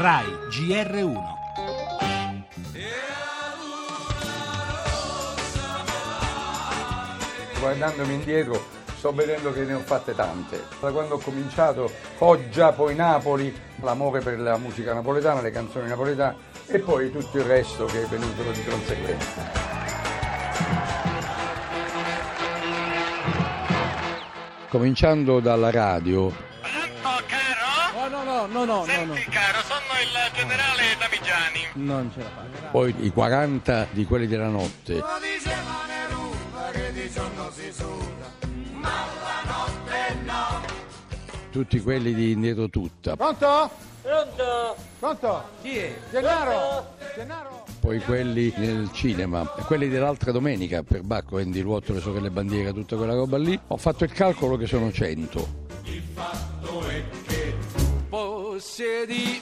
RAI GR1 Guardandomi indietro sto vedendo che ne ho fatte tante. Da quando ho cominciato, Foggia, poi Napoli, l'amore per la musica napoletana, le canzoni napoletane e poi tutto il resto che è venuto di conseguenza. Cominciando dalla radio, no, no, no, no, no, Senti, no. caro, sono il generale Davigiani. Non ce la fa. poi i 40 di quelli della notte, tutti quelli di Indietro Tutta, Pronto? Pronto? Pronto? Chi è? Gennaro? Gennaro? poi quelli nel cinema, quelli dell'altra domenica per Bacco, Andy Ruotto, le sorelle bandiera, tutta quella roba lì. Ho fatto il calcolo che sono 100. Possiedi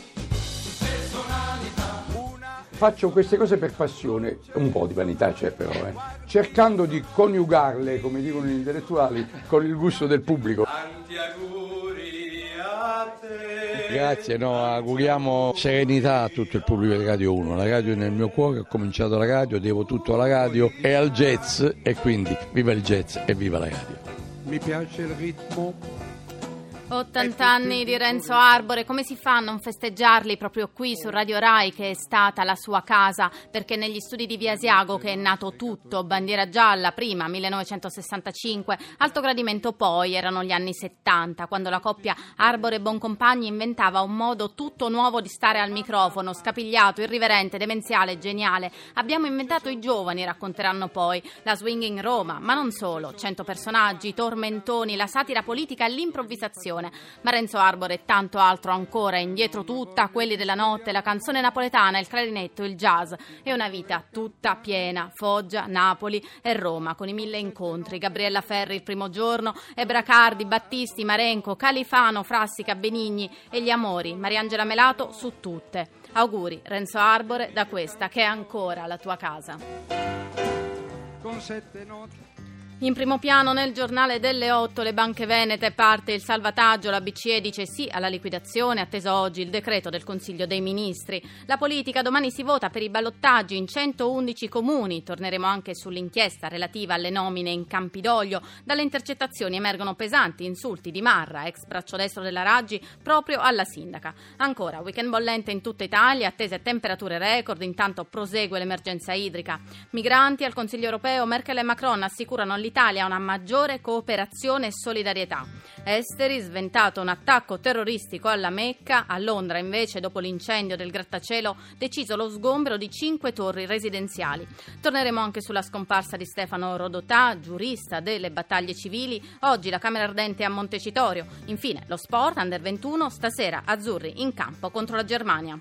Faccio queste cose per passione, un po' di vanità c'è però, eh, cercando di coniugarle, come dicono gli intellettuali, con il gusto del pubblico. Grazie, no, auguriamo serenità a tutto il pubblico di Radio 1. La radio è nel mio cuore, ho cominciato la radio, devo tutto alla radio e al jazz e quindi viva il jazz e viva la radio. Mi piace il ritmo 80 anni di Renzo Arbore, come si fa a non festeggiarli proprio qui su Radio Rai che è stata la sua casa? Perché negli studi di Via Asiago che è nato tutto, bandiera gialla prima, 1965, alto gradimento poi, erano gli anni 70, quando la coppia Arbore Boncompagni inventava un modo tutto nuovo di stare al microfono, scapigliato, irriverente, demenziale, geniale. Abbiamo inventato i giovani, racconteranno poi, la swinging Roma, ma non solo, 100 personaggi, tormentoni, la satira politica e l'improvvisazione. Ma Renzo Arbore e tanto altro ancora, indietro tutta, quelli della notte, la canzone napoletana, il clarinetto, il jazz e una vita tutta piena, Foggia, Napoli e Roma, con i mille incontri, Gabriella Ferri il primo giorno, e Bracardi, Battisti, Marenco, Califano, Frassica, Benigni e gli amori, Mariangela Melato su tutte. Auguri Renzo Arbore da questa che è ancora la tua casa. con sette note. In primo piano nel giornale delle 8 le banche venete parte il salvataggio, la BCE dice sì alla liquidazione, atteso oggi il decreto del Consiglio dei Ministri. La politica domani si vota per i ballottaggi in 111 comuni, torneremo anche sull'inchiesta relativa alle nomine in Campidoglio. Dalle intercettazioni emergono pesanti insulti di Marra, ex braccio destro della Raggi, proprio alla sindaca. Ancora, weekend bollente in tutta Italia, attese temperature record, intanto prosegue l'emergenza idrica. Migranti al Consiglio europeo, Merkel e Macron assicurano all'Italia una maggiore cooperazione e solidarietà. Esteri, sventato un attacco terroristico alla Mecca, a Londra invece, dopo l'incendio del grattacielo, deciso lo sgombero di cinque torri residenziali. Torneremo anche sulla scomparsa di Stefano Rodotà, giurista delle battaglie civili, oggi la Camera Ardente a Montecitorio. Infine, lo sport, under 21, stasera azzurri in campo contro la Germania.